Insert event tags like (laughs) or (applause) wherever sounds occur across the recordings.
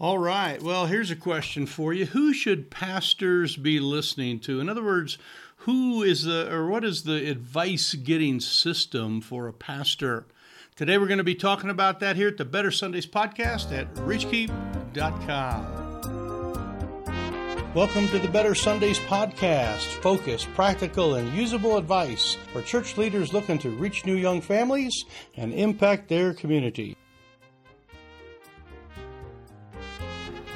All right. Well, here's a question for you. Who should pastors be listening to? In other words, who is the or what is the advice getting system for a pastor? Today we're going to be talking about that here at the Better Sundays podcast at reachkeep.com. Welcome to the Better Sundays podcast. Focused, practical, and usable advice for church leaders looking to reach new young families and impact their community.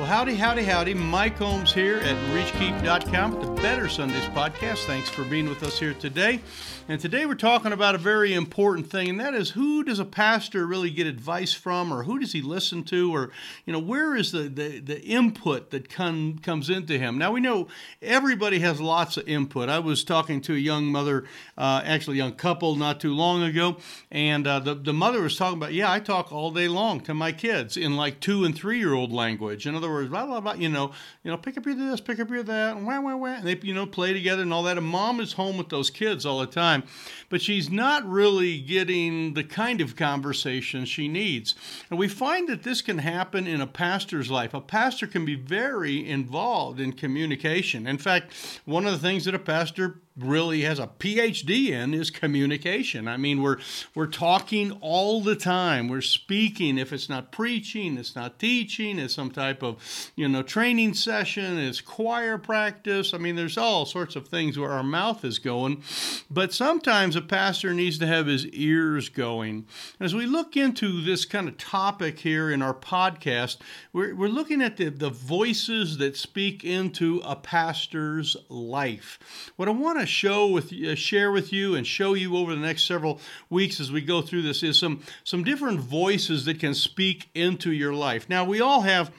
Well, howdy, howdy, howdy. Mike Holmes here at ReachKeep.com at the Better Sundays podcast. Thanks for being with us here today. And today we're talking about a very important thing, and that is who does a pastor really get advice from, or who does he listen to, or you know where is the the, the input that come, comes into him? Now we know everybody has lots of input. I was talking to a young mother, uh, actually young couple, not too long ago, and uh, the the mother was talking about, yeah, I talk all day long to my kids in like two and three year old language. In other words, blah blah blah. You know, you know, pick up your this, pick up your that, and wah wah wah. And they you know play together and all that. And mom is home with those kids all the time, but she's not really getting the kind of conversation she needs. And we find that this can happen in a pastor's life. A pastor can be very involved in communication. In fact, one of the things that a pastor really has a PhD in is communication. I mean, we're we're talking all the time. We're speaking. If it's not preaching, it's not teaching. It's some type of you know training session. It's choir practice. I mean, there's all sorts of things where our mouth is going. But sometimes a pastor needs to have his ears going. As we look into this kind of topic here in our podcast, we're we're looking at the the voices that speak into a pastor's life. What I want to show with uh, share with you and show you over the next several weeks as we go through this is some some different voices that can speak into your life. Now we all have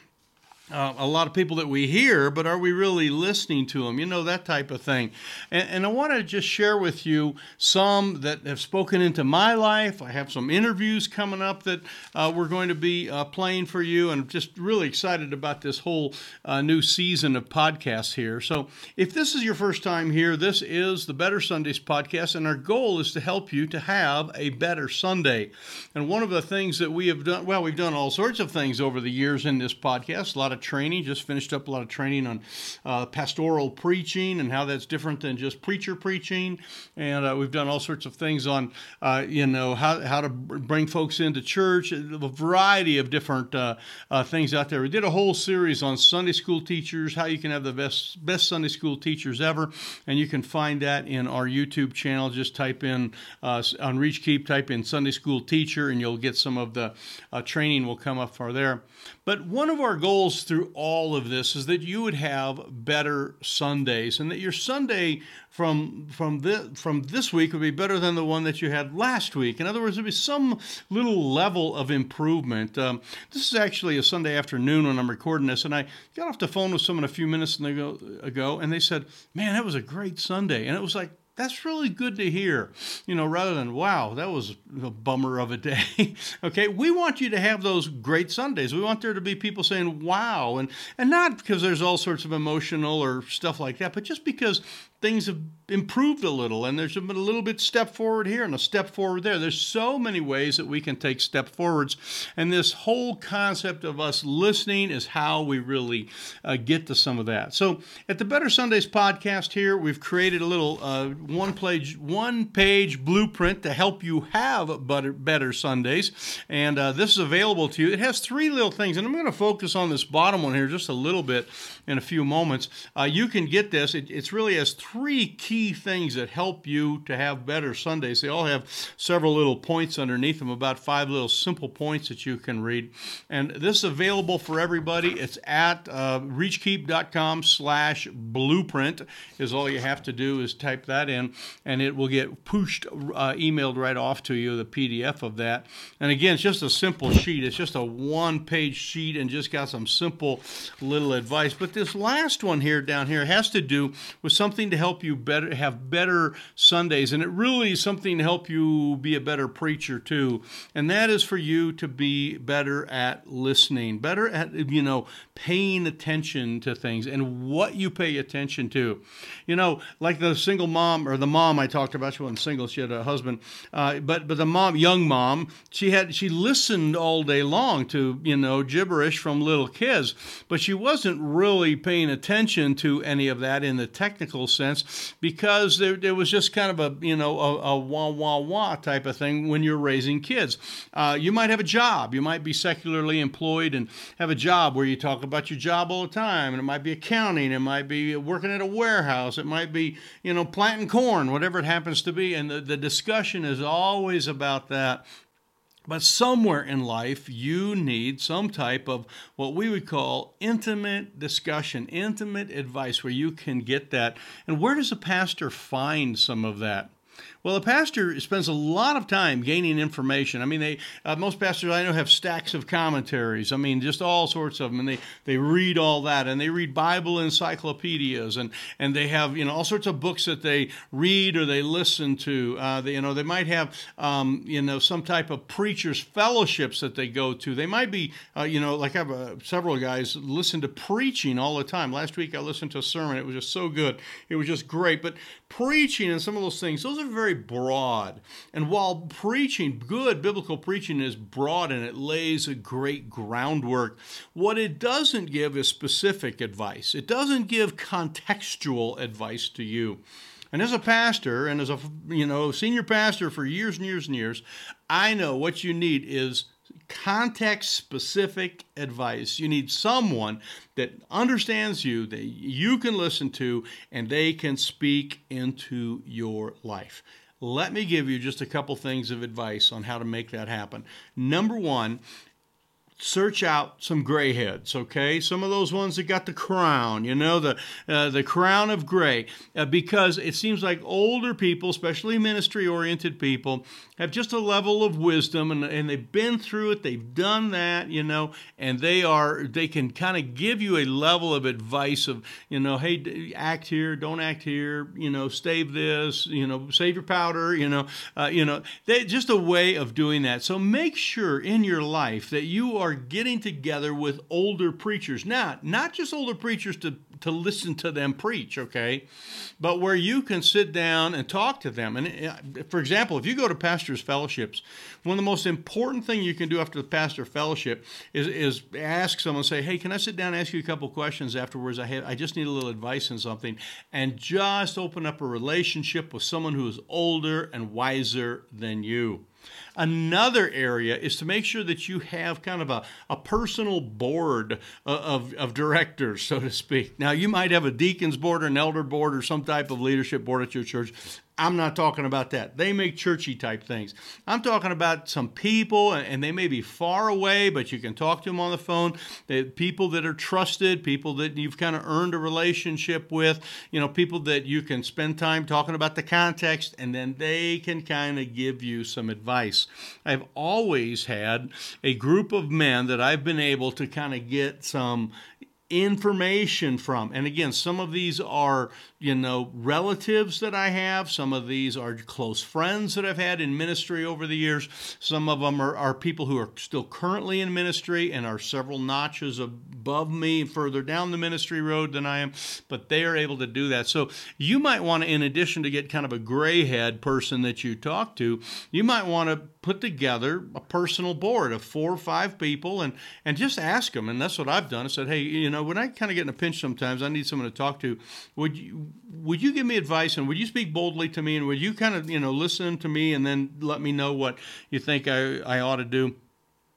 uh, a lot of people that we hear, but are we really listening to them? You know, that type of thing. And, and I want to just share with you some that have spoken into my life. I have some interviews coming up that uh, we're going to be uh, playing for you, and I'm just really excited about this whole uh, new season of podcasts here. So, if this is your first time here, this is the Better Sundays podcast, and our goal is to help you to have a better Sunday. And one of the things that we have done, well, we've done all sorts of things over the years in this podcast, a lot of training, just finished up a lot of training on uh, pastoral preaching and how that's different than just preacher preaching. And uh, we've done all sorts of things on, uh, you know, how, how to bring folks into church, a variety of different uh, uh, things out there. We did a whole series on Sunday school teachers, how you can have the best, best Sunday school teachers ever. And you can find that in our YouTube channel. Just type in on ReachKeep, type in Sunday school teacher, and you'll get some of the training will come up for there. But one of our goals through all of this is that you would have better Sundays and that your Sunday from from this from this week would be better than the one that you had last week. In other words, there'd be some little level of improvement. Um, this is actually a Sunday afternoon when I'm recording this, and I got off the phone with someone a few minutes ago, and they said, "Man, that was a great Sunday," and it was like that's really good to hear, you know, rather than, wow, that was a bummer of a day. (laughs) okay, we want you to have those great Sundays. We want there to be people saying, wow, and, and not because there's all sorts of emotional or stuff like that, but just because things have improved a little and there's been a little bit step forward here and a step forward there. There's so many ways that we can take step forwards. And this whole concept of us listening is how we really uh, get to some of that. So at the Better Sundays podcast here, we've created a little uh, one page one page blueprint to help you have better, better Sundays. And uh, this is available to you. It has three little things, and I'm going to focus on this bottom one here just a little bit in a few moments. Uh, you can get this. It, it's really has three key things that help you to have better Sundays. They all have several little points underneath them, about five little simple points that you can read. And this is available for everybody. It's at uh, reachkeep.com slash blueprint is all you have to do is type that in and it will get pushed, uh, emailed right off to you, the PDF of that. And again, it's just a simple sheet. It's just a one page sheet and just got some simple little advice. But this last one here down here has to do with something to help you better have better Sundays, and it really is something to help you be a better preacher too. And that is for you to be better at listening, better at you know paying attention to things and what you pay attention to. You know, like the single mom or the mom I talked about. She wasn't single; she had a husband. Uh, but but the mom, young mom, she had she listened all day long to you know gibberish from little kids, but she wasn't really paying attention to any of that in the technical sense because there, there was just kind of a you know a, a wah wah wah type of thing when you're raising kids. Uh, you might have a job, you might be secularly employed and have a job where you talk about your job all the time, and it might be accounting, it might be working at a warehouse, it might be you know planting corn, whatever it happens to be, and the, the discussion is always about that but somewhere in life, you need some type of what we would call intimate discussion, intimate advice where you can get that. And where does a pastor find some of that? Well, a pastor spends a lot of time gaining information. I mean, they uh, most pastors I know have stacks of commentaries. I mean, just all sorts of them, and they they read all that, and they read Bible encyclopedias, and and they have you know all sorts of books that they read or they listen to. Uh, they, you know, they might have um, you know some type of preachers fellowships that they go to. They might be uh, you know like I have uh, several guys listen to preaching all the time. Last week I listened to a sermon. It was just so good. It was just great. But preaching and some of those things, those are very broad. And while preaching, good biblical preaching is broad and it lays a great groundwork, what it doesn't give is specific advice. It doesn't give contextual advice to you. And as a pastor and as a you know senior pastor for years and years and years, I know what you need is context specific advice. You need someone that understands you, that you can listen to, and they can speak into your life. Let me give you just a couple things of advice on how to make that happen. Number one, search out some gray heads okay? Some of those ones that got the crown you know the uh, the crown of gray. Uh, because it seems like older people especially ministry oriented people have just a level of wisdom and, and they've been through it they've done that you know and they are they can kind of give you a level of advice of you know hey act here don't act here you know save this you know save your powder you know uh, you know they, just a way of doing that. So make sure in your life that you are getting together with older preachers. Now, not just older preachers to, to listen to them preach, okay, but where you can sit down and talk to them. And uh, for example, if you go to pastors' fellowships, one of the most important thing you can do after the pastor fellowship is, is ask someone, say, hey, can I sit down and ask you a couple questions afterwards? I, have, I just need a little advice on something. And just open up a relationship with someone who is older and wiser than you. Another area is to make sure that you have kind of a, a personal board uh, of, of directors, so to speak. Now, you might have a deacon's board or an elder board or some type of leadership board at your church. I'm not talking about that. They make churchy type things. I'm talking about some people, and they may be far away, but you can talk to them on the phone. People that are trusted, people that you've kind of earned a relationship with, you know, people that you can spend time talking about the context, and then they can kind of give you some advice. I've always had a group of men that I've been able to kind of get some information from. And again, some of these are, you know, relatives that I have. Some of these are close friends that I've had in ministry over the years. Some of them are, are people who are still currently in ministry and are several notches above me further down the ministry road than I am, but they are able to do that. So you might want to, in addition to get kind of a gray head person that you talk to, you might want to put together a personal board of four or five people and, and just ask them. And that's what I've done. I said, hey, you know, when I kind of get in a pinch sometimes, I need someone to talk to. Would you would you give me advice and would you speak boldly to me and would you kind of you know listen to me and then let me know what you think I, I ought to do?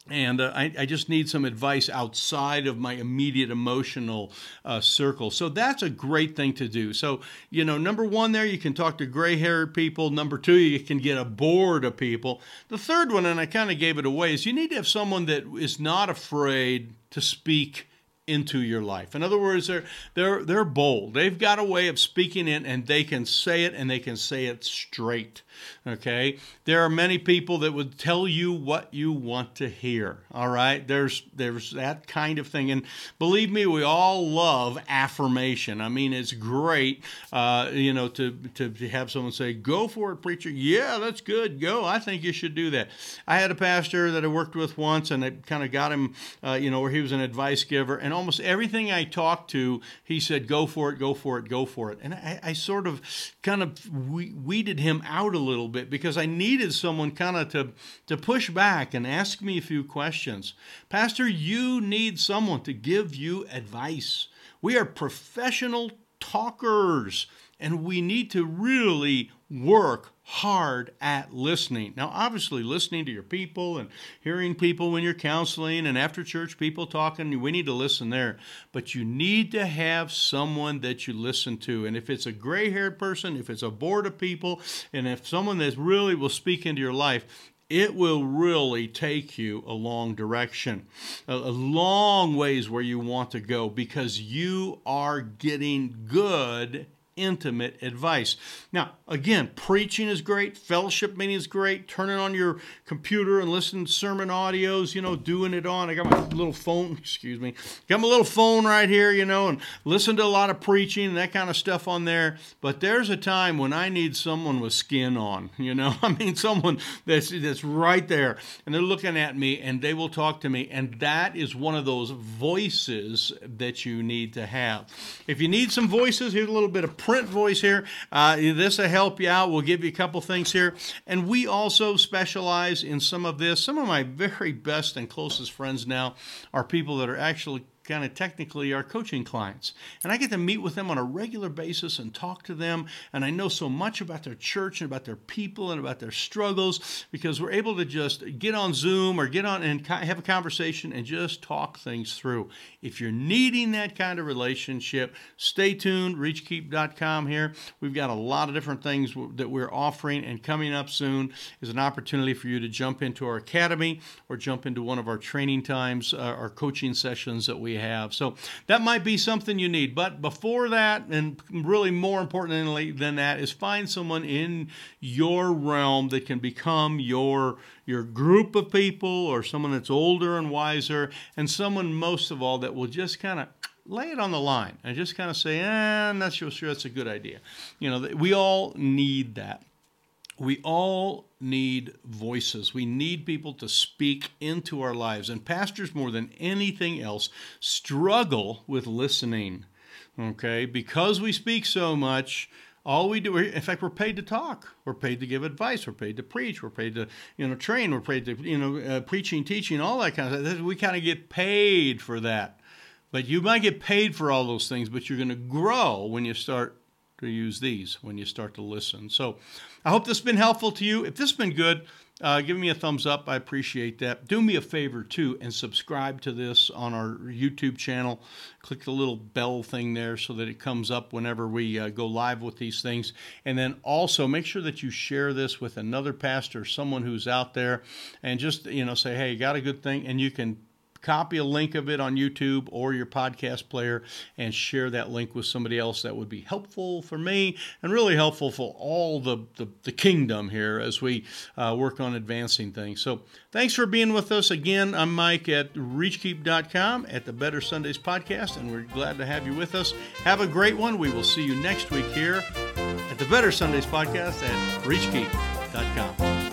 and uh, I, I, just need some advice outside of my immediate emotional uh, circle. So that's a great thing to do. So, you know, number one, there you can talk to gray haired people. Number two, you can get a board of people. The third one, and I kind of gave it away, is you need to have someone that is not afraid to speak into your life. In other words, they're they're they're bold. They've got a way of speaking in and they can say it and they can say it straight. Okay? There are many people that would tell you what you want to hear. All right? There's there's that kind of thing and believe me, we all love affirmation. I mean, it's great uh, you know to to have someone say, "Go for it, preacher." Yeah, that's good. Go. I think you should do that. I had a pastor that I worked with once and I kind of got him uh, you know, where he was an advice giver and almost everything I talked to, he said, go for it, go for it, go for it. And I, I sort of kind of weeded him out a little bit because I needed someone kind of to, to push back and ask me a few questions. Pastor, you need someone to give you advice. We are professional talkers and we need to really work hard at listening. Now, obviously, listening to your people and hearing people when you're counseling and after church people talking, we need to listen there. But you need to have someone that you listen to. And if it's a gray haired person, if it's a board of people, and if someone that really will speak into your life, it will really take you a long direction, a, long ways where you want to go because you are getting good intimate advice. Now, again, preaching is great, fellowship meeting is great, turning on your computer and listening to sermon audios, you know, doing it on. I got my little phone, (laughs) excuse me, got my little phone right here, you know, and listen to a lot of preaching and that kind of stuff on there. But there's a time when I need someone with skin on, (laughs) you know, I mean, someone that's, that's right there and they're looking at me and they will talk to me. And that is one of those voices that you need to have. If you need some voices, here's a little bit of print voice here. Uh, this will help you out. We'll give you a couple things here. And we also specialize in some of this. Some of my very best and closest friends now are people that are actually kind of technically our coaching clients. And I get to meet with them on a regular basis and talk to them. And I know so much about their church and about their people and about their struggles because we're able to just get on Zoom or get on and have a conversation and just talk things through. If you're needing that kind of relationship, stay tuned. ReachKeep.com here. We've got a lot of different things that we're offering, and coming up soon is an opportunity for you to jump into our academy or jump into one of our training times, uh, our coaching sessions that we have. So that might be something you need. But before that, and really more importantly than that, is find someone in your realm that can become your your group of people or someone that's older and wiser and someone most of all that will just kind of lay it on the line and just kind of say, eh, I'm not sure, sure that's a good idea. You know, we all need that. We all need voices. We need people to speak into our lives. And pastors, more than anything else, struggle with listening. Okay? Because we speak so much, all we do, in fact, we're paid to talk. We're paid to give advice. We're paid to preach. We're paid to, you know, train. We're paid to, you know, uh, preaching, teaching, all that kind of stuff. We kind of get paid for that. But you might get paid for all those things, but you're going to grow when you start to use these when you start to listen. So I hope this has been helpful to you. If this has been good, uh, give me a thumbs up. I appreciate that. Do me a favor too and subscribe to this on our YouTube channel. Click the little bell thing there so that it comes up whenever we uh, go live with these things. And then also make sure that you share this with another pastor, someone who's out there, and just you know say, hey, you got a good thing, and you can copy a link of it on YouTube or your podcast player and share that link with somebody else. That would be helpful for me and really helpful for all the, the, the kingdom here as we uh, work on advancing things. So thanks for being with us again. I'm Mike at reachkeep.com at the Better Sundays podcast, and we're glad to have you with us. Have a great one. We will see you next week here at the Better Sundays podcast at reachkeep.com.